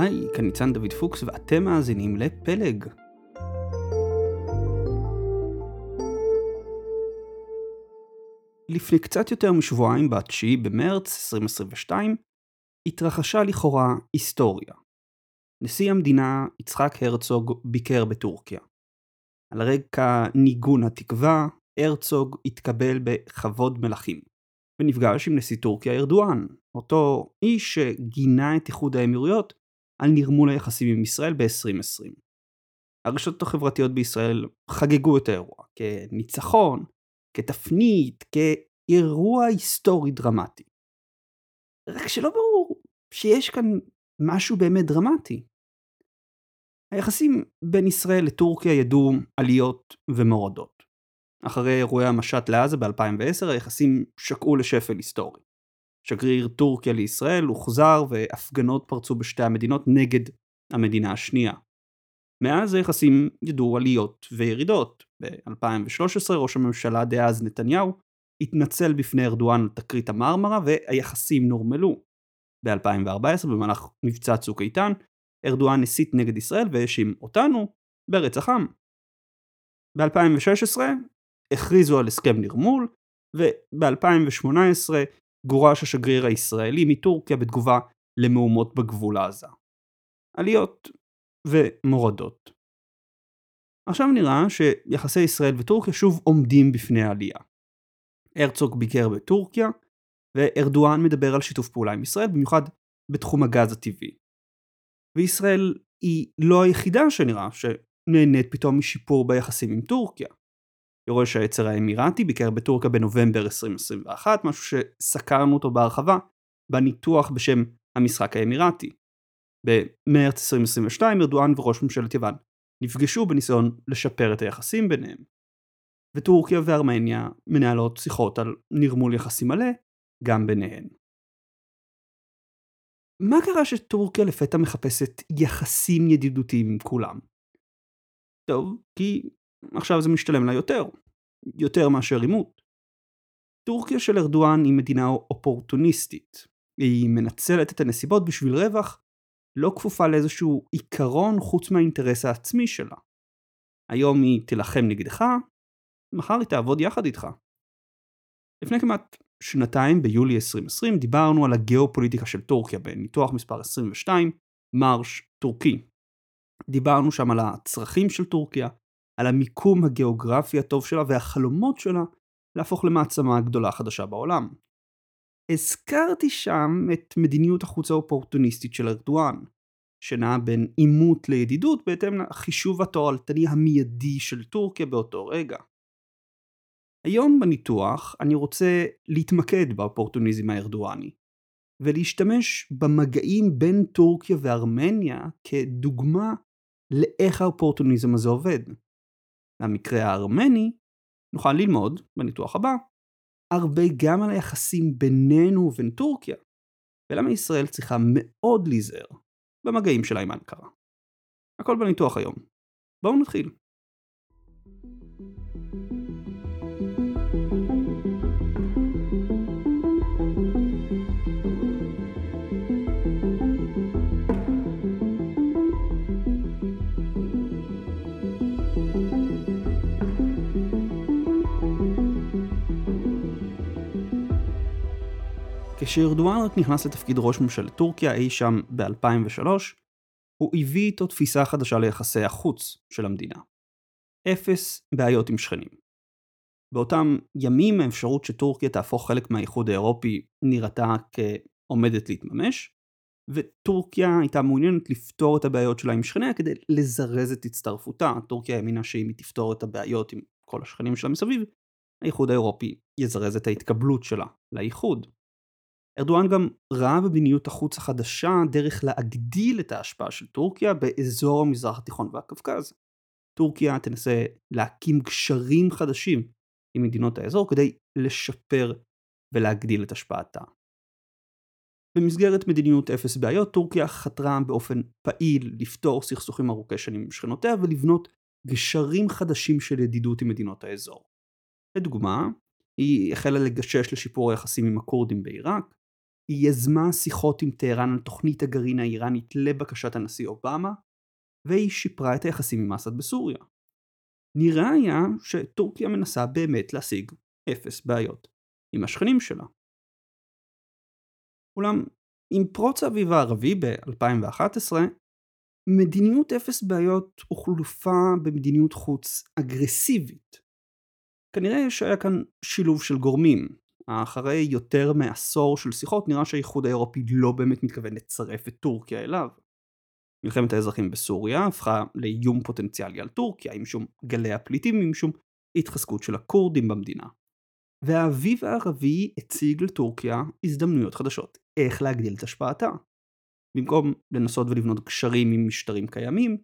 היי, כאן ניצן דוד פוקס ואתם מאזינים לפלג. לפני קצת יותר משבועיים, ב-9 במרץ 2022, התרחשה לכאורה היסטוריה. נשיא המדינה יצחק הרצוג ביקר בטורקיה. על רקע ניגון התקווה, הרצוג התקבל בכבוד מלכים, ונפגש עם נשיא טורקיה ארדואן, אותו איש שגינה את איחוד האמירויות על נרמול היחסים עם ישראל ב-2020. הרשתות החברתיות בישראל חגגו את האירוע כניצחון, כתפנית, כאירוע היסטורי דרמטי. רק שלא ברור שיש כאן משהו באמת דרמטי. היחסים בין ישראל לטורקיה ידעו עליות ומורדות. אחרי אירועי המשט לעזה ב-2010 היחסים שקעו לשפל היסטורי. שגריר טורקיה לישראל הוחזר והפגנות פרצו בשתי המדינות נגד המדינה השנייה. מאז היחסים ידעו עליות וירידות. ב-2013 ראש הממשלה דאז נתניהו התנצל בפני ארדואן על תקרית המרמרה והיחסים נורמלו. ב-2014 במהלך מבצע צוק איתן ארדואן הסית נגד ישראל והאשים אותנו ברצח עם. ב-2016 הכריזו על הסכם נרמול וב-2018 גורש השגריר הישראלי מטורקיה בתגובה למהומות בגבול עזה. עליות ומורדות. עכשיו נראה שיחסי ישראל וטורקיה שוב עומדים בפני העלייה. הרצוג ביקר בטורקיה, וארדואן מדבר על שיתוף פעולה עם ישראל, במיוחד בתחום הגז הטבעי. וישראל היא לא היחידה שנראה שנהנית פתאום משיפור ביחסים עם טורקיה. יורש העצר האמירתי ביקר בטורקיה בנובמבר 2021, משהו שסקרנו אותו בהרחבה בניתוח בשם המשחק האמירתי. במרץ 2022 ארדואן וראש ממשלת יוון נפגשו בניסיון לשפר את היחסים ביניהם. וטורקיה וארמניה מנהלות שיחות על נרמול יחסים מלא גם ביניהן. מה קרה שטורקיה לפתע מחפשת יחסים ידידותיים עם כולם? טוב, כי עכשיו זה משתלם לה יותר, יותר מאשר עימות. טורקיה של ארדואן היא מדינה אופורטוניסטית. היא מנצלת את הנסיבות בשביל רווח, לא כפופה לאיזשהו עיקרון חוץ מהאינטרס העצמי שלה. היום היא תילחם נגדך, מחר היא תעבוד יחד איתך. לפני כמעט שנתיים, ביולי 2020, דיברנו על הגיאופוליטיקה של טורקיה בניתוח מספר 22, מרש טורקי. דיברנו שם על הצרכים של טורקיה, על המיקום הגיאוגרפי הטוב שלה והחלומות שלה להפוך למעצמה הגדולה החדשה בעולם. הזכרתי שם את מדיניות החוץ האופורטוניסטית של ארדואן, שנעה בין עימות לידידות בהתאם לחישוב התועלתני המיידי של טורקיה באותו רגע. היום בניתוח אני רוצה להתמקד באופורטוניזם הארדואני, ולהשתמש במגעים בין טורקיה וארמניה כדוגמה לאיך האופורטוניזם הזה עובד. למקרה הארמני, נוכל ללמוד, בניתוח הבא, הרבה גם על היחסים בינינו ובין טורקיה, ולמה ישראל צריכה מאוד להיזהר במגעים שלה עם אנקרה. הכל בניתוח היום. בואו נתחיל. כשארדואן רק נכנס לתפקיד ראש ממשלת טורקיה אי שם ב-2003, הוא הביא איתו תפיסה חדשה ליחסי החוץ של המדינה. אפס בעיות עם שכנים. באותם ימים האפשרות שטורקיה תהפוך חלק מהאיחוד האירופי נראתה כעומדת להתממש, וטורקיה הייתה מעוניינת לפתור את הבעיות שלה עם שכניה כדי לזרז את הצטרפותה. טורקיה האמינה שאם היא תפתור את הבעיות עם כל השכנים שלה מסביב, האיחוד האירופי יזרז את ההתקבלות שלה לאיחוד. ארדואן גם ראה במדיניות החוץ החדשה דרך להגדיל את ההשפעה של טורקיה באזור המזרח התיכון והקווקז. טורקיה תנסה להקים גשרים חדשים עם מדינות האזור כדי לשפר ולהגדיל את השפעתה. במסגרת מדיניות אפס בעיות, טורקיה חתרה באופן פעיל לפתור סכסוכים ארוכי שנים עם שכנותיה ולבנות גשרים חדשים של ידידות עם מדינות האזור. לדוגמה, היא החלה לגשש לשיפור היחסים עם הכורדים בעיראק, היא יזמה שיחות עם טהרן על תוכנית הגרעין האיראנית לבקשת הנשיא אובמה, והיא שיפרה את היחסים עם אסד בסוריה. נראה היה שטורקיה מנסה באמת להשיג אפס בעיות עם השכנים שלה. אולם עם פרוץ האביב הערבי ב-2011, מדיניות אפס בעיות הוחלפה במדיניות חוץ אגרסיבית. כנראה שהיה כאן שילוב של גורמים. אחרי יותר מעשור של שיחות נראה שהאיחוד האירופי לא באמת מתכוון לצרף את טורקיה אליו. מלחמת האזרחים בסוריה הפכה לאיום פוטנציאלי על טורקיה עם שום גלי הפליטים עם שום התחזקות של הכורדים במדינה. והאביב הערבי הציג לטורקיה הזדמנויות חדשות איך להגדיל את השפעתה. במקום לנסות ולבנות קשרים עם משטרים קיימים,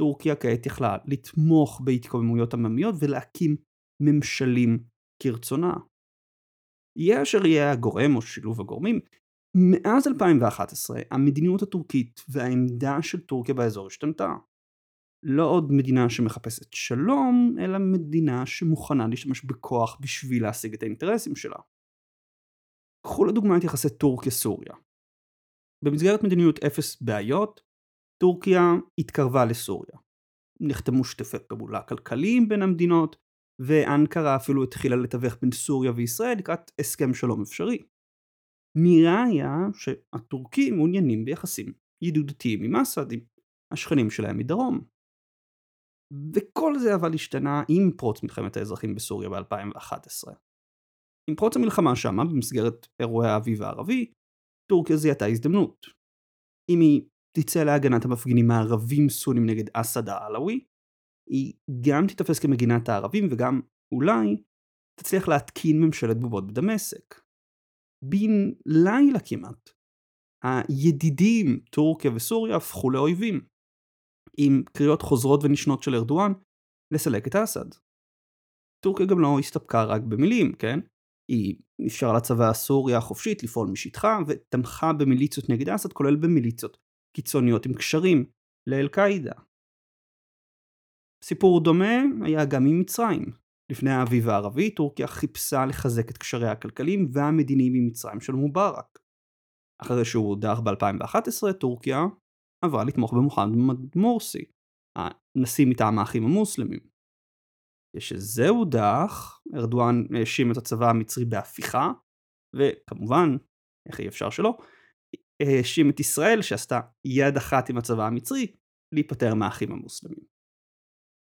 טורקיה כעת יכלה לתמוך בהתקוממויות עממיות ולהקים ממשלים כרצונה. יהיה אשר יהיה הגורם או שילוב הגורמים, מאז 2011 המדיניות הטורקית והעמדה של טורקיה באזור השתנתה. לא עוד מדינה שמחפשת שלום, אלא מדינה שמוכנה להשתמש בכוח בשביל להשיג את האינטרסים שלה. קחו לדוגמה את יחסי טורקיה-סוריה. במסגרת מדיניות אפס בעיות, טורקיה התקרבה לסוריה. נחתמו שטפי פעולה כלכליים בין המדינות, ואנקרה אפילו התחילה לתווך בין סוריה וישראל לקראת הסכם שלום אפשרי. נראה היה שהטורקים מעוניינים ביחסים ידידותיים עם אסד, עם השכנים שלהם מדרום. וכל זה אבל השתנה עם פרוץ מלחמת האזרחים בסוריה ב-2011. עם פרוץ המלחמה שמה, במסגרת אירועי האביב הערבי, טורקיה זיהתה הזדמנות. אם היא תצא להגנת המפגינים הערבים סונים נגד אסד העלאווי, היא גם תיתפס כמגינת הערבים וגם, אולי, תצליח להתקין ממשלת בובות בדמשק. בן לילה כמעט, הידידים טורקיה וסוריה הפכו לאויבים, עם קריאות חוזרות ונשנות של ארדואן לסלק את אסד. טורקיה גם לא הסתפקה רק במילים, כן? היא אפשרה לצבא הסורי החופשית לפעול משטחה ותמכה במיליציות נגד אסד כולל במיליציות קיצוניות עם קשרים לאל-קאעידה. סיפור דומה היה גם עם מצרים. לפני האביב הערבי טורקיה חיפשה לחזק את קשריה הכלכליים והמדיניים עם מצרים של מובארק. אחרי שהוא הודח ב-2011 טורקיה עברה לתמוך במוחמד מורסי, הנשיא מטעם האחים המוסלמים. כשזה הודח, ארדואן האשים את הצבא המצרי בהפיכה, וכמובן, איך אי אפשר שלא, האשים את ישראל שעשתה יד אחת עם הצבא המצרי להיפטר מהאחים המוסלמים.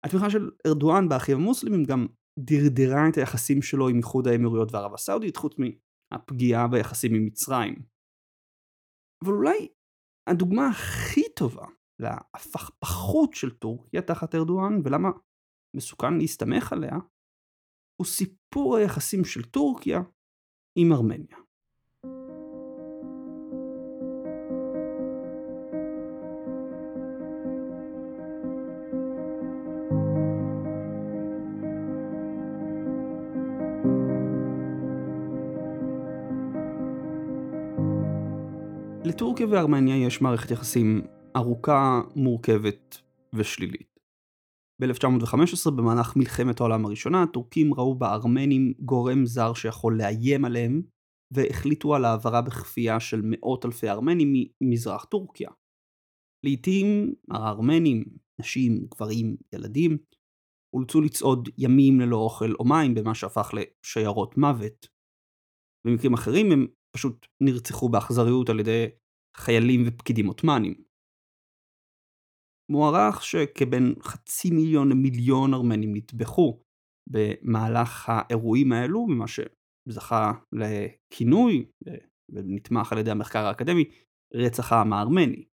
התמיכה של ארדואן באחים המוסלמים גם דרדרה את היחסים שלו עם איחוד האמירויות וערב הסעודית, חוץ מהפגיעה ביחסים עם מצרים. אבל אולי הדוגמה הכי טובה להפכפכות של טורקיה תחת ארדואן ולמה מסוכן להסתמך עליה, הוא סיפור היחסים של טורקיה עם ארמניה. לטורקיה וארמניה יש מערכת יחסים ארוכה, מורכבת ושלילית. ב-1915 במהלך מלחמת העולם הראשונה הטורקים ראו בארמנים גורם זר שיכול לאיים עליהם והחליטו על העברה בכפייה של מאות אלפי ארמנים ממזרח טורקיה. לעיתים הארמנים, נשים, גברים, ילדים, אולצו לצעוד ימים ללא אוכל או מים במה שהפך לשיירות מוות. במקרים אחרים הם פשוט נרצחו באכזריות על ידי חיילים ופקידים עות'מאנים. מוערך שכבין חצי מיליון למיליון ארמנים נטבחו במהלך האירועים האלו, במה שזכה לכינוי ונתמך על ידי המחקר האקדמי, רצח העם הארמני.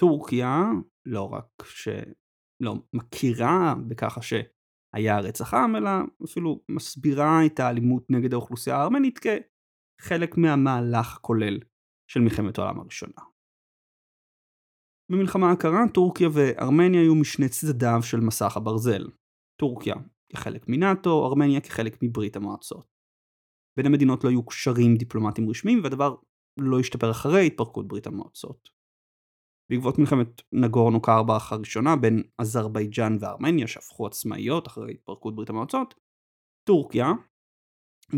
טורקיה לא רק שלא מכירה בככה שהיה רצח עם, אלא אפילו מסבירה את האלימות נגד האוכלוסייה הארמנית כחלק מהמהלך הכולל של מלחמת העולם הראשונה. במלחמה הקרה טורקיה וארמניה היו משני צדדיו של מסך הברזל. טורקיה כחלק מנאט"ו, ארמניה כחלק מברית המועצות. בין המדינות לא היו קשרים דיפלומטיים רשמיים והדבר לא השתפר אחרי התפרקות ברית המועצות. בעקבות מלחמת נגורנו קרבאך הראשונה בין אזרבייג'אן וארמניה שהפכו עצמאיות אחרי התפרקות ברית המועצות, טורקיה,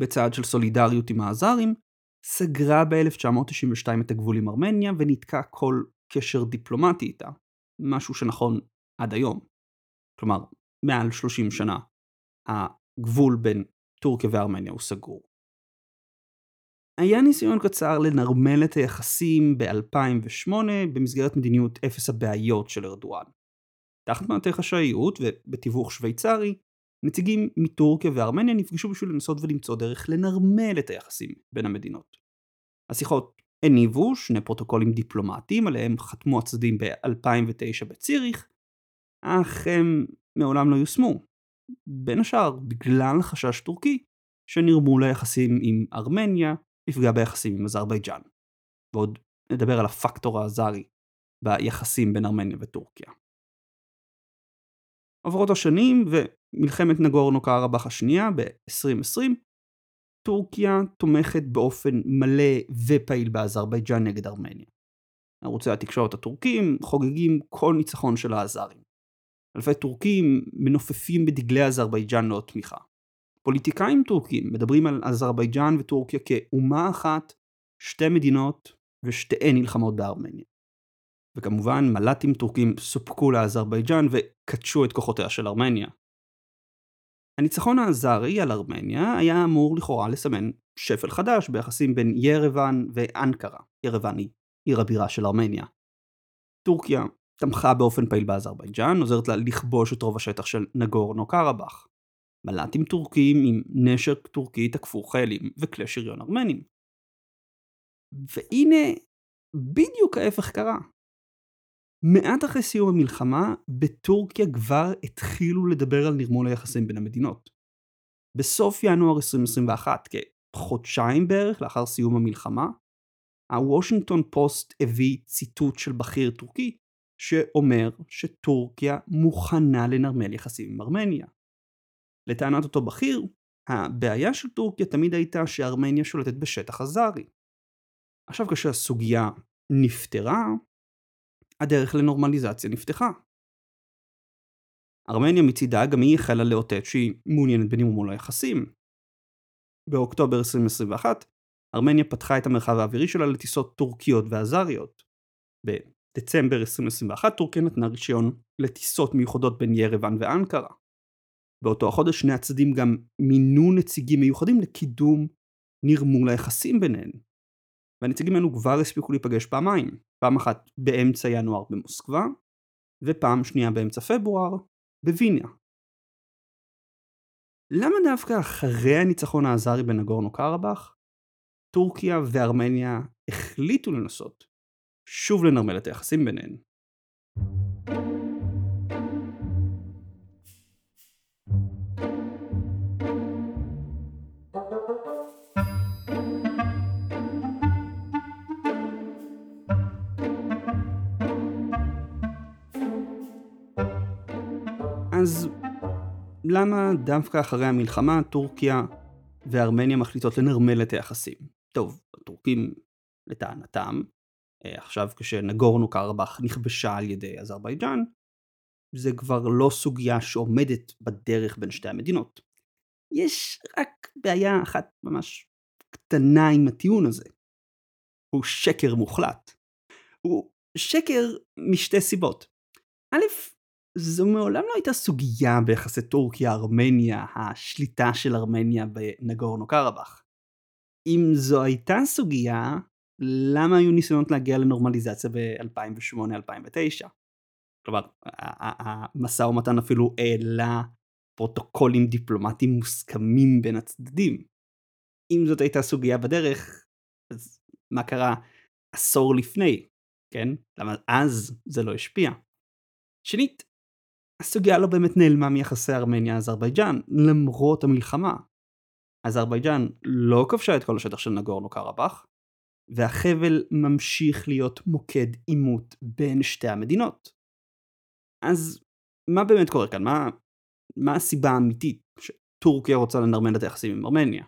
בצעד של סולידריות עם האזרים, סגרה ב-1992 את הגבול עם ארמניה וניתקה כל קשר דיפלומטי איתה, משהו שנכון עד היום. כלומר, מעל 30 שנה הגבול בין טורקיה וארמניה הוא סגור. היה ניסיון קצר לנרמל את היחסים ב-2008 במסגרת מדיניות אפס הבעיות של ארדואן. תחת מעטה חשאיות ובתיווך שוויצרי, נציגים מטורקיה וארמניה נפגשו בשביל לנסות ולמצוא דרך לנרמל את היחסים בין המדינות. השיחות הניבו שני פרוטוקולים דיפלומטיים עליהם חתמו הצדדים ב-2009 בציריך, אך הם מעולם לא יושמו. בין השאר בגלל חשש טורקי שנרמול היחסים עם ארמניה יפגע ביחסים עם אזרבייג'אן. ועוד נדבר על הפקטור האזרי ביחסים בין ארמניה וטורקיה. עוברות השנים ומלחמת נגורנו קרבאח השנייה ב-2020, טורקיה תומכת באופן מלא ופעיל באזרבייג'אן נגד ארמניה. ערוצי התקשורת הטורקים חוגגים כל ניצחון של האזרים. אלפי טורקים מנופפים בדגלי אזרבייג'אן לאות תמיכה. פוליטיקאים טורקים מדברים על אזרבייג'אן וטורקיה כאומה אחת, שתי מדינות ושתיהן נלחמות בארמניה. וכמובן מל"טים טורקים סופקו לאזרבייג'אן וקדשו את כוחותיה של ארמניה. הניצחון האזרי על ארמניה היה אמור לכאורה לסמן שפל חדש ביחסים בין ירוון ואנקרה, ירוון היא עיר הבירה של ארמניה. טורקיה תמכה באופן פעיל באזרבייג'אן, עוזרת לה לכבוש את רוב השטח של נגורנו קרבאח. מל"טים טורקים עם נשק טורקי תקפו חיילים וכלי שריון ארמנים. והנה, בדיוק ההפך קרה. מעט אחרי סיום המלחמה, בטורקיה כבר התחילו לדבר על נרמול היחסים בין המדינות. בסוף ינואר 2021, כחודשיים בערך לאחר סיום המלחמה, הוושינגטון פוסט הביא ציטוט של בכיר טורקי שאומר שטורקיה מוכנה לנרמל יחסים עם ארמניה. לטענת אותו בכיר, הבעיה של טורקיה תמיד הייתה שארמניה שולטת בשטח אזרי. עכשיו כשהסוגיה נפתרה, הדרך לנורמליזציה נפתחה. ארמניה מצידה גם היא החלה לאותת שהיא מעוניינת בנימול היחסים. באוקטובר 2021, ארמניה פתחה את המרחב האווירי שלה לטיסות טורקיות ואזריות. בדצמבר 2021 טורקיה נתנה רישיון לטיסות מיוחדות בין ירוון ואנקרה. באותו החודש שני הצדדים גם מינו נציגים מיוחדים לקידום נרמול היחסים ביניהם. והנציגים האלו כבר הספיקו להיפגש פעמיים, פעם אחת באמצע ינואר במוסקבה, ופעם שנייה באמצע פברואר בוויניה. למה דווקא אחרי הניצחון האזרי בנגורנו קרבאח, טורקיה וארמניה החליטו לנסות שוב לנרמל את היחסים ביניהן? אז למה דווקא אחרי המלחמה טורקיה וארמניה מחליטות לנרמל את היחסים? טוב, הטורקים לטענתם, אה, עכשיו כשנגורנו קרבאח נכבשה על ידי אזרבייג'אן, זה כבר לא סוגיה שעומדת בדרך בין שתי המדינות. יש רק בעיה אחת ממש קטנה עם הטיעון הזה. הוא שקר מוחלט. הוא שקר משתי סיבות. א', זו מעולם לא הייתה סוגיה ביחסי טורקיה-ארמניה, השליטה של ארמניה בנגורנו קרבאח. אם זו הייתה סוגיה, למה היו ניסיונות להגיע לנורמליזציה ב-2008-2009? כלומר, המשא ומתן אפילו העלה פרוטוקולים דיפלומטיים מוסכמים בין הצדדים. אם זאת הייתה סוגיה בדרך, אז מה קרה עשור לפני, כן? למה אז זה לא השפיע? שנית, הסוגיה לא באמת נעלמה מיחסי ארמניה-אזרבייג'אן, למרות המלחמה. אזרבייג'אן לא כבשה את כל השטח של נגורנו קרבאח, והחבל ממשיך להיות מוקד עימות בין שתי המדינות. אז מה באמת קורה כאן? מה, מה הסיבה האמיתית שטורקיה רוצה לנרמל את היחסים עם ארמניה?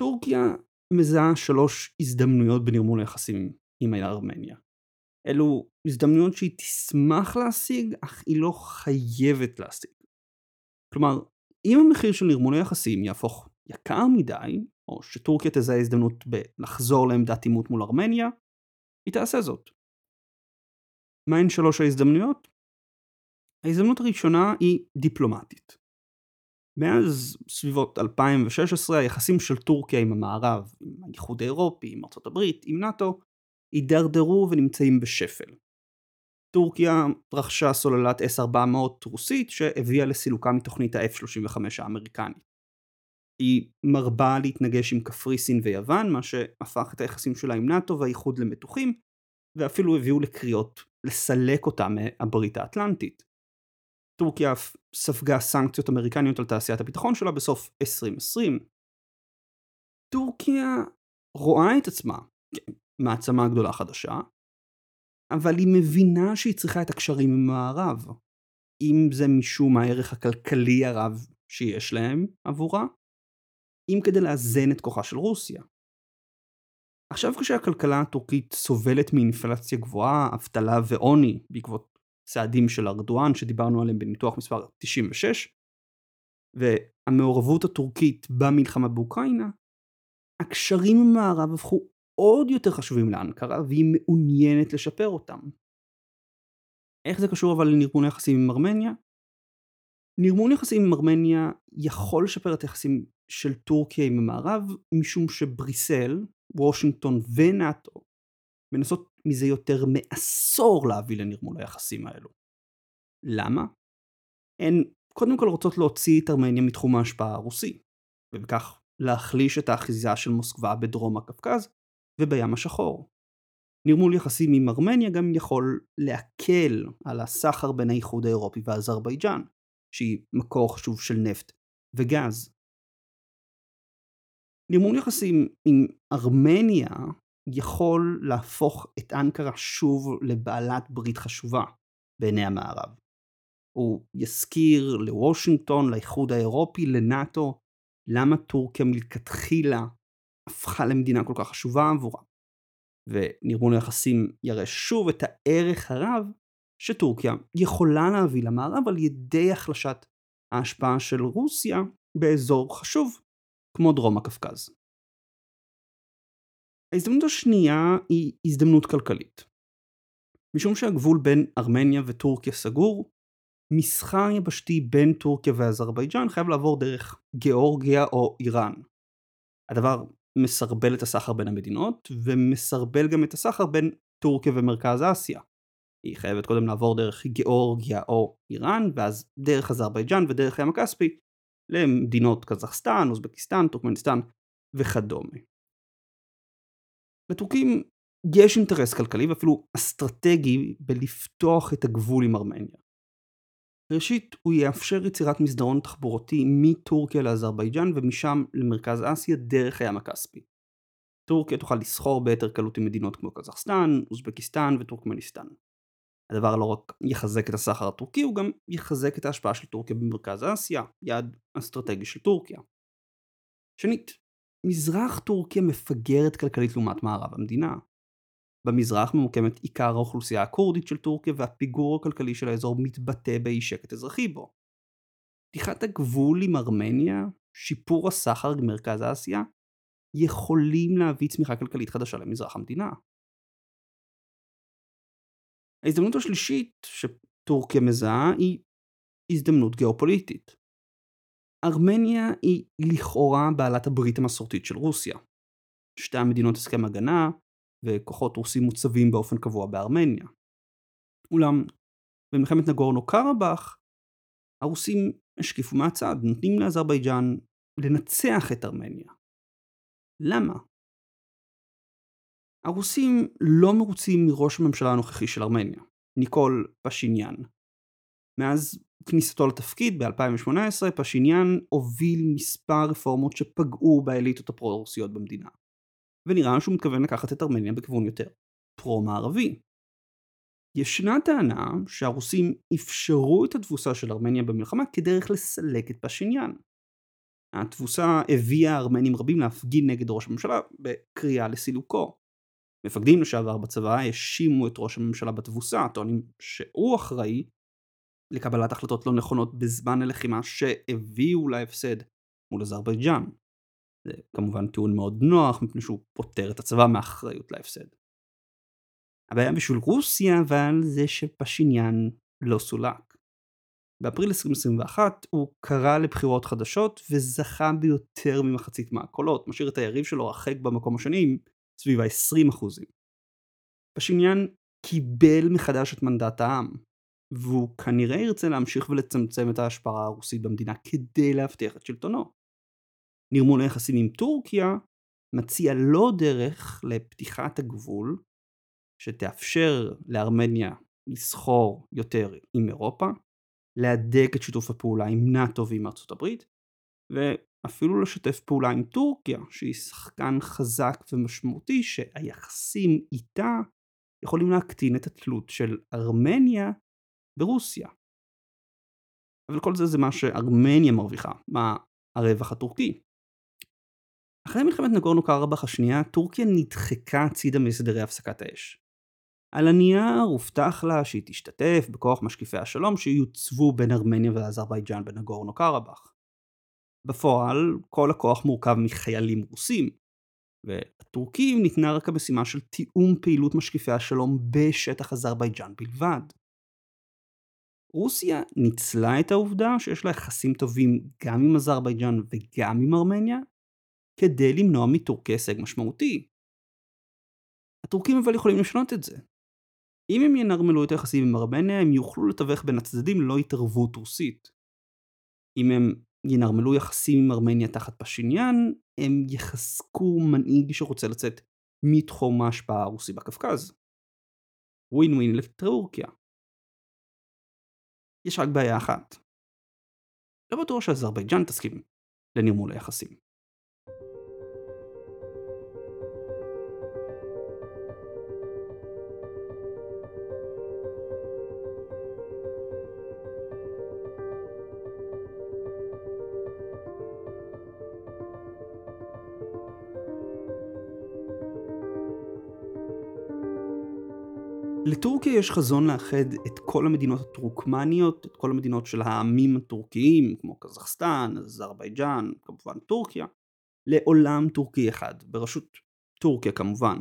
טורקיה מזהה שלוש הזדמנויות בנרמול היחסים עם ארמניה. אלו הזדמנויות שהיא תשמח להשיג, אך היא לא חייבת להשיג. כלומר, אם המחיר של נרמול היחסים יהפוך יקר מדי, או שטורקיה תזהה הזדמנות בלחזור לעמדת עימות מול ארמניה, היא תעשה זאת. מהן שלוש ההזדמנויות? ההזדמנות הראשונה היא דיפלומטית. מאז סביבות 2016 היחסים של טורקיה עם המערב, עם האיחוד האירופי, עם ארצות הברית, עם נאט"ו, הידרדרו ונמצאים בשפל. טורקיה רכשה סוללת S-400 רוסית שהביאה לסילוקה מתוכנית ה-F-35 האמריקנית. היא מרבה להתנגש עם קפריסין ויוון, מה שהפך את היחסים שלה עם נאט"ו והאיחוד למתוחים, ואפילו הביאו לקריאות לסלק אותה מהברית האטלנטית. טורקיה אף ספגה סנקציות אמריקניות על תעשיית הביטחון שלה בסוף 2020. טורקיה רואה את עצמה כמעצמה גדולה חדשה, אבל היא מבינה שהיא צריכה את הקשרים עם המערב. אם זה משום הערך הכלכלי הרב שיש להם עבורה, אם כדי לאזן את כוחה של רוסיה. עכשיו כשהכלכלה הטורקית סובלת מאינפלציה גבוהה, אבטלה ועוני בעקבות צעדים של ארדואן שדיברנו עליהם בניתוח מספר 96, והמעורבות הטורקית במלחמה באוקראינה, הקשרים עם המערב הפכו עוד יותר חשובים לאנקרה והיא מעוניינת לשפר אותם. איך זה קשור אבל לנרמון היחסים עם ארמניה? נרמון יחסים עם ארמניה יכול לשפר את היחסים של טורקיה עם המערב משום שבריסל, וושינגטון ונאט"ו מנסות מזה יותר מעשור להביא לנרמול היחסים האלו. למה? הן קודם כל רוצות להוציא את ארמניה מתחום ההשפעה הרוסי, ובכך להחליש את האחיזה של מוסקבה בדרום הקווקז ובים השחור. נרמול יחסים עם ארמניה גם יכול להקל על הסחר בין האיחוד האירופי ואזרבייג'אן, שהיא מקור חשוב של נפט וגז. נרמול יחסים עם ארמניה יכול להפוך את אנקרה שוב לבעלת ברית חשובה בעיני המערב. הוא יזכיר לוושינגטון, לאיחוד האירופי, לנאט"ו, למה טורקיה מלכתחילה הפכה למדינה כל כך חשובה עבורה. ונרמול היחסים יראה שוב את הערך הרב שטורקיה יכולה להביא למערב על ידי החלשת ההשפעה של רוסיה באזור חשוב כמו דרום הקווקז. ההזדמנות השנייה היא הזדמנות כלכלית. משום שהגבול בין ארמניה וטורקיה סגור, מסחר יבשתי בין טורקיה ואזרבייג'אן חייב לעבור דרך גיאורגיה או איראן. הדבר מסרבל את הסחר בין המדינות, ומסרבל גם את הסחר בין טורקיה ומרכז אסיה. היא חייבת קודם לעבור דרך גיאורגיה או איראן, ואז דרך אזרבייג'אן ודרך הים הכספי למדינות קזחסטן, אוזבקיסטן, טורקמניסטן וכדומה. לטורקים יש אינטרס כלכלי ואפילו אסטרטגי בלפתוח את הגבול עם ארמניה. ראשית, הוא יאפשר יצירת מסדרון תחבורתי מטורקיה לאזרבייג'אן ומשם למרכז אסיה דרך הים הכספי. טורקיה תוכל לסחור ביתר קלות עם מדינות כמו קזחסטן, אוזבקיסטן וטורקמניסטן. הדבר לא רק יחזק את הסחר הטורקי, הוא גם יחזק את ההשפעה של טורקיה במרכז אסיה, יעד אסטרטגי של טורקיה. שנית, מזרח טורקיה מפגרת כלכלית לעומת מערב המדינה. במזרח ממוקמת עיקר האוכלוסייה הכורדית של טורקיה והפיגור הכלכלי של האזור מתבטא באי שקט אזרחי בו. פתיחת הגבול עם ארמניה, שיפור הסחר במרכז אסיה, יכולים להביא צמיחה כלכלית חדשה למזרח המדינה. ההזדמנות השלישית שטורקיה מזהה היא הזדמנות גיאופוליטית. ארמניה היא לכאורה בעלת הברית המסורתית של רוסיה. שתי המדינות הסכם הגנה, וכוחות רוסים מוצבים באופן קבוע בארמניה. אולם, במלחמת נגורנו קרבאח, הרוסים השקיפו מהצד, נותנים לאזרבייג'אן לנצח את ארמניה. למה? הרוסים לא מרוצים מראש הממשלה הנוכחי של ארמניה, ניקול פשיניאן. מאז כניסתו לתפקיד ב-2018, פשיניאן הוביל מספר רפורמות שפגעו באליטות הפרו-רוסיות במדינה. ונראה שהוא מתכוון לקחת את ארמניה בכיוון יותר פרו-מערבי. ישנה טענה שהרוסים אפשרו את התבוסה של ארמניה במלחמה כדרך לסלק את פשיניאן. התבוסה הביאה ארמנים רבים להפגין נגד ראש הממשלה בקריאה לסילוקו. מפקדים לשעבר בצבא האשימו את ראש הממשלה בתבוסה, טוענים שהוא אחראי לקבלת החלטות לא נכונות בזמן הלחימה שהביאו להפסד מול אזרבייג'אן. זה כמובן טיעון מאוד נוח מפני שהוא פוטר את הצבא מאחריות להפסד. הבעיה בשביל רוסיה אבל זה שפשיניאן לא סולק. באפריל 2021 הוא קרא לבחירות חדשות וזכה ביותר ממחצית מהקולות, משאיר את היריב שלו הרחק במקום השני סביב ה-20%. פשיניאן קיבל מחדש את מנדט העם, והוא כנראה ירצה להמשיך ולצמצם את ההשפעה הרוסית במדינה כדי להבטיח את שלטונו. נרמול היחסים עם טורקיה מציע לו דרך לפתיחת הגבול שתאפשר לארמניה לסחור יותר עם אירופה, להדק את שיתוף הפעולה עם נאט"ו ועם ארצות הברית, ואפילו לשתף פעולה עם טורקיה, שהיא שחקן חזק ומשמעותי שהיחסים איתה יכולים להקטין את התלות של ארמניה ברוסיה. אבל כל זה זה מה שארמניה מרוויחה, מה הרווח הטורקי. אחרי מלחמת נגורנו קרבאח השנייה, טורקיה נדחקה הצידה מסדרי הפסקת האש. על הנייר הובטח לה שהיא תשתתף בכוח משקיפי השלום שיוצבו בין ארמניה ואזרבייג'אן בנגורנו קרבאח. בפועל, כל הכוח מורכב מחיילים רוסים, ולטורקים ניתנה רק המשימה של תיאום פעילות משקיפי השלום בשטח אזרבייג'אן בלבד. רוסיה ניצלה את העובדה שיש לה יחסים טובים גם עם אזרבייג'אן וגם עם ארמניה, כדי למנוע מטורקיה הישג משמעותי. הטורקים אבל יכולים לשנות את זה. אם הם ינרמלו את היחסים עם ארמניה, הם יוכלו לתווך בין הצדדים ללא התערבות רוסית. אם הם ינרמלו יחסים עם ארמניה תחת פשיניאן, הם יחזקו מנהיג שרוצה לצאת מתחום ההשפעה הרוסי בקווקז. ווין ווין לטורקיה. יש רק בעיה אחת. לא בטוח שאזרבייג'אן תסכים לנרמול היחסים. לטורקיה יש חזון לאחד את כל המדינות הטורקמניות, את כל המדינות של העמים הטורקיים, כמו קזחסטן, אזרבייג'אן, כמובן טורקיה, לעולם טורקי אחד, בראשות טורקיה כמובן.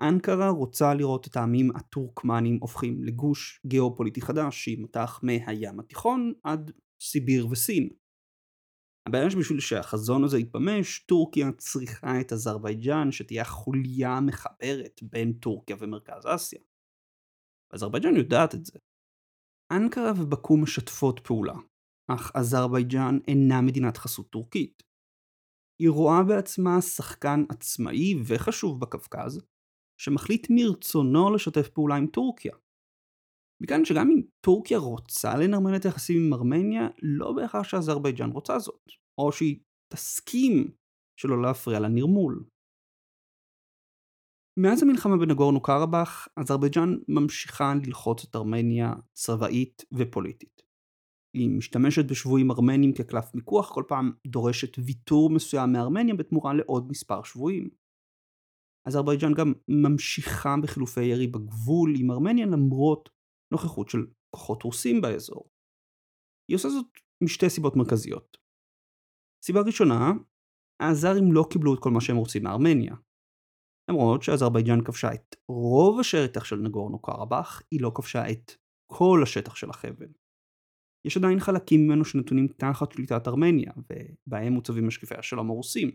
אנקרה רוצה לראות את העמים הטורקמנים הופכים לגוש גיאופוליטי חדש שימתח מהים התיכון עד סיביר וסין. הבעיה שבשביל שהחזון הזה יתממש, טורקיה צריכה את אזרבייג'אן שתהיה החוליה המחברת בין טורקיה ומרכז אסיה. אזרבייג'אן יודעת את זה. אנקרה ובקו משתפות פעולה, אך אזרבייג'אן אינה מדינת חסות טורקית. היא רואה בעצמה שחקן עצמאי וחשוב בקווקז, שמחליט מרצונו לשתף פעולה עם טורקיה. מכאן שגם אם טורקיה רוצה לנרמל את היחסים עם ארמניה, לא בהכרח שאזרבייג'אן רוצה זאת, או שהיא תסכים שלא להפריע לנרמול. מאז המלחמה בנגורנו קרבאח, אזרבייג'אן ממשיכה ללחוץ את ארמניה צבאית ופוליטית. היא משתמשת בשבויים ארמנים כקלף מיקוח, כל פעם דורשת ויתור מסוים מארמניה בתמורה לעוד מספר שבויים. אזרבייג'אן גם ממשיכה בחילופי ירי בגבול עם ארמניה למרות נוכחות של כוחות רוסים באזור. היא עושה זאת משתי סיבות מרכזיות. סיבה ראשונה, האזרים לא קיבלו את כל מה שהם רוצים מארמניה. למרות שאזרבייג'אן כבשה את רוב השטח של נגורנו קרבאח, היא לא כבשה את כל השטח של החבל. יש עדיין חלקים ממנו שנתונים תחת שליטת ארמניה, ובהם מוצבים משקיפי השלום הרוסים.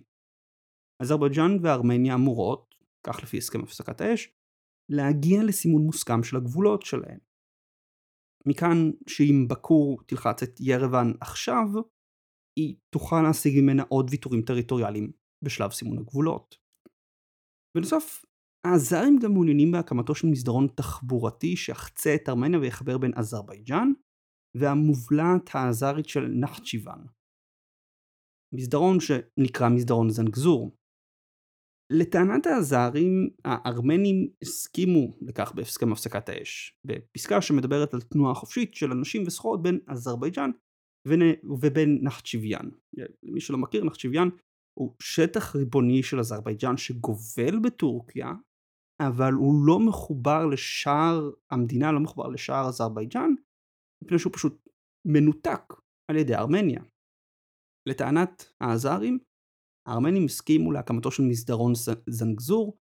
אזרבייג'אן וארמניה אמורות, כך לפי הסכם הפסקת האש, להגיע לסימון מוסכם של הגבולות שלהן. מכאן שאם בקור תלחץ את ירוון עכשיו, היא תוכל להשיג ממנה עוד ויתורים טריטוריאליים בשלב סימון הגבולות. בנוסף, האזרים גם מעוניינים בהקמתו של מסדרון תחבורתי שיחצה את ארמניה ויחבר בין אזרבייג'אן והמובלעת האזרית של נחצ'יוון. מסדרון שנקרא מסדרון זנגזור. לטענת האזרים, הארמנים הסכימו לכך בהסכם הפסקת האש, בפסקה שמדברת על תנועה חופשית של אנשים וסחורות בין אזרבייג'אן ובין נחצ'יביאן. למי שלא מכיר, נחצ'יביאן הוא שטח ריבוני של אזרבייג'אן שגובל בטורקיה, אבל הוא לא מחובר לשער, המדינה לא מחובר לשער אזרבייג'אן, מפני שהוא פשוט מנותק על ידי ארמניה. לטענת האזרים, הארמנים הסכימו להקמתו של מסדרון זנגזור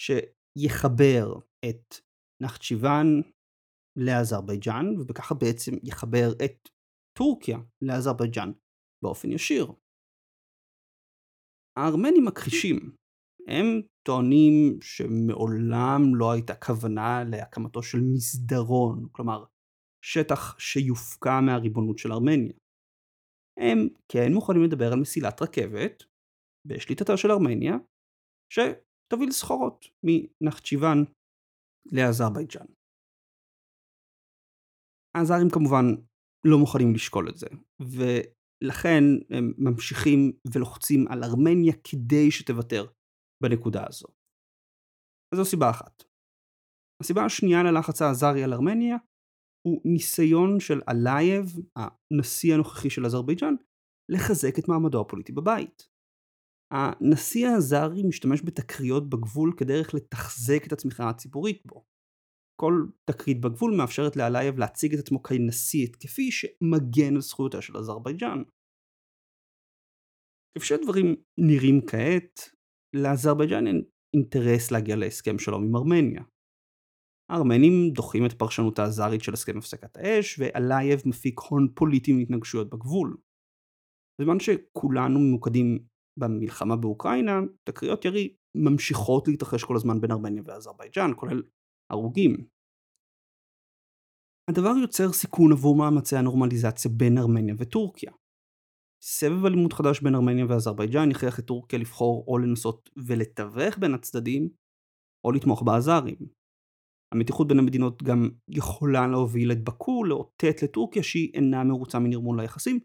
שיחבר את נחצ'יוואן לאזרבייג'אן וככה בעצם יחבר את טורקיה לאזרבייג'אן באופן ישיר. הארמנים מכחישים, הם טוענים שמעולם לא הייתה כוונה להקמתו של מסדרון, כלומר שטח שיופקע מהריבונות של ארמניה. הם כן מוכנים לדבר על מסילת רכבת בשליטתה של ארמניה, שתוביל סחורות מנחצ'יוואן לאזרבייג'אן. האזרים כמובן לא מוכנים לשקול את זה, ולכן הם ממשיכים ולוחצים על ארמניה כדי שתוותר בנקודה הזו. אז זו סיבה אחת. הסיבה השנייה ללחץ האזרי על ארמניה הוא ניסיון של אלייב, הנשיא הנוכחי של אזרבייג'אן, לחזק את מעמדו הפוליטי בבית. הנשיא האזרי משתמש בתקריות בגבול כדרך לתחזק את התמיכה הציבורית בו. כל תקרית בגבול מאפשרת לאלייב להציג את עצמו כנשיא התקפי שמגן על זכויותיה של אזרבייג'אן. כפי שהדברים נראים כעת, לאזרבייג'אן אין אינטרס להגיע להסכם שלום עם ארמניה. הארמנים דוחים את פרשנות האזרית של הסכם הפסקת האש, ואלייב מפיק הון פוליטי מהתנגשויות בגבול. בזמן שכולנו ממוקדים במלחמה באוקראינה, תקריות ירי ממשיכות להתרחש כל הזמן בין ארמניה ואזרבייג'אן, כולל הרוגים. הדבר יוצר סיכון עבור מאמצי הנורמליזציה בין ארמניה וטורקיה. סבב אלימות חדש בין ארמניה ואזרבייג'אן יכריח את טורקיה לבחור או לנסות ולתווך בין הצדדים, או לתמוך באזרים. המתיחות בין המדינות גם יכולה להוביל את באקו לאותת לטורקיה שהיא אינה מרוצה מנרמול היחסים,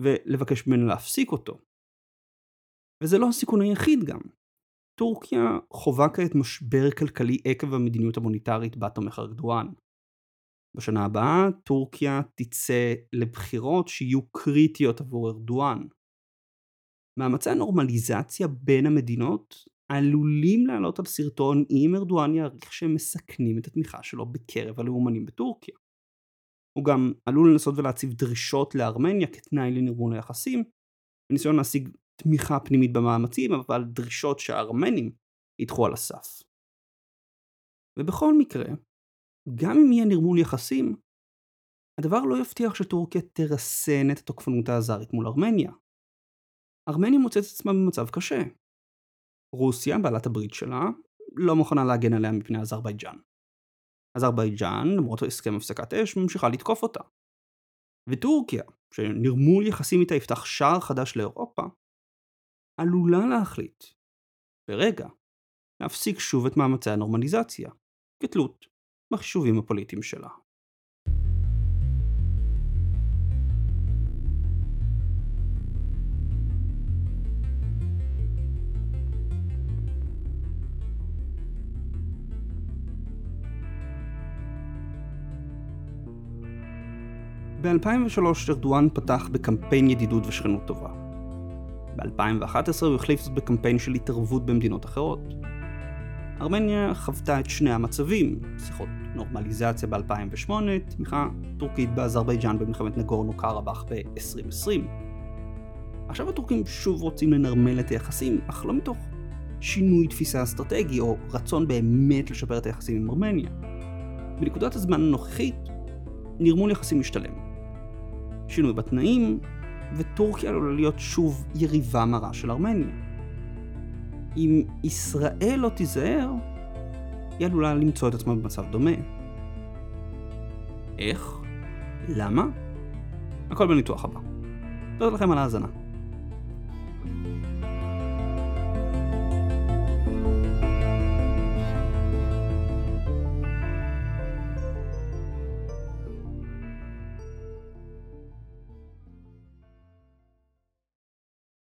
ולבקש ממנו להפסיק אותו. וזה לא הסיכון היחיד גם. טורקיה חווה כעת משבר כלכלי עקב המדיניות המוניטרית בה תומך ארדואן. בשנה הבאה טורקיה תצא לבחירות שיהיו קריטיות עבור ארדואן. מאמצי הנורמליזציה בין המדינות עלולים לעלות על סרטון אם ארדואן יעריך שהם מסכנים את התמיכה שלו בקרב הלאומנים בטורקיה. הוא גם עלול לנסות ולהציב דרישות לארמניה כתנאי לנרמול היחסים, בניסיון להשיג תמיכה פנימית במאמצים, אבל דרישות שהארמנים ידחו על הסף. ובכל מקרה, גם אם יהיה נרמול יחסים, הדבר לא יבטיח שטורקיה תרסן את התוקפנות האזרית מול ארמניה. ארמניה מוצאת את עצמה במצב קשה. רוסיה, בעלת הברית שלה, לא מוכנה להגן עליה מפני אזרבייג'אן. אזרבייג'אן, למרות הסכם הפסקת אש, ממשיכה לתקוף אותה. וטורקיה, שנרמול יחסים איתה יפתח שער חדש לאירופה, עלולה להחליט, ברגע, להפסיק שוב את מאמצי הנורמליזציה, כתלות בחישובים הפוליטיים שלה. ב-2003 ארדואן פתח בקמפיין ידידות ושכנות טובה. ב-2011 הוא החליף זאת בקמפיין של התערבות במדינות אחרות. ארמניה חוותה את שני המצבים, שיחות נורמליזציה ב-2008, תמיכה טורקית באזרבייג'אן במלחמת נגורנו קרבאח ב-2020. עכשיו הטורקים שוב רוצים לנרמל את היחסים, אך לא מתוך שינוי תפיסה אסטרטגי או רצון באמת לשפר את היחסים עם ארמניה. בנקודת הזמן הנוכחית, נרמול יחסים משתלם. שינוי בתנאים וטורקיה עלולה להיות שוב יריבה מרה של ארמניה. אם ישראל לא תיזהר, היא עלולה למצוא את עצמה במצב דומה. איך? למה? הכל בניתוח הבא. תודה לכם על ההאזנה.